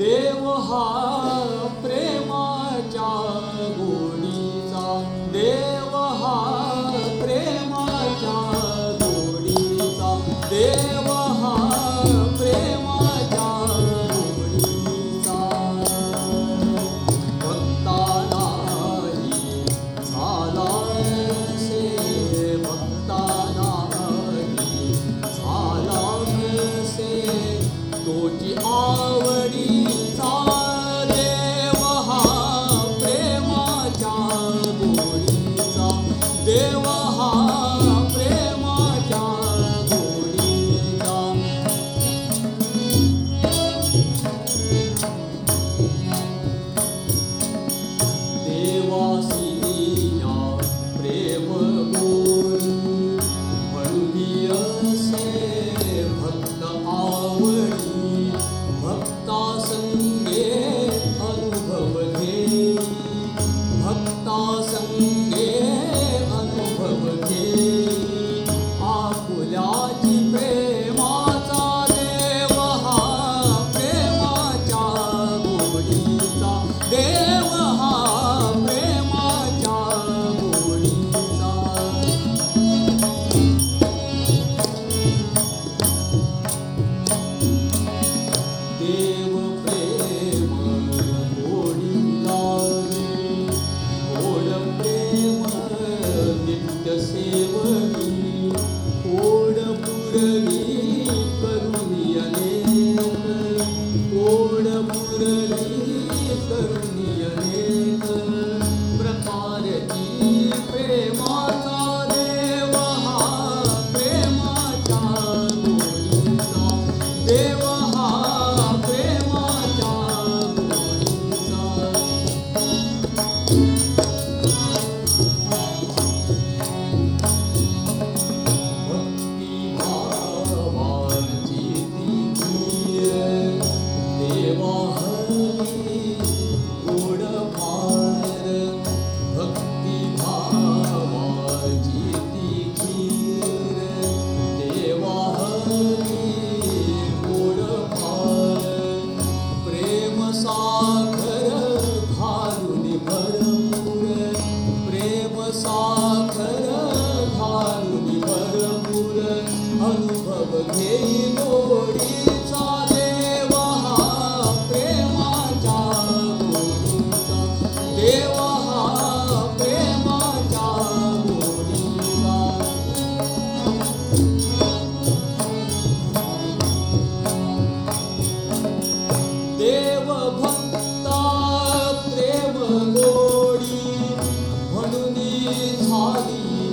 देव हा प्रेमा see. देव भक्ता प्रेम गोडी म्हणून झाली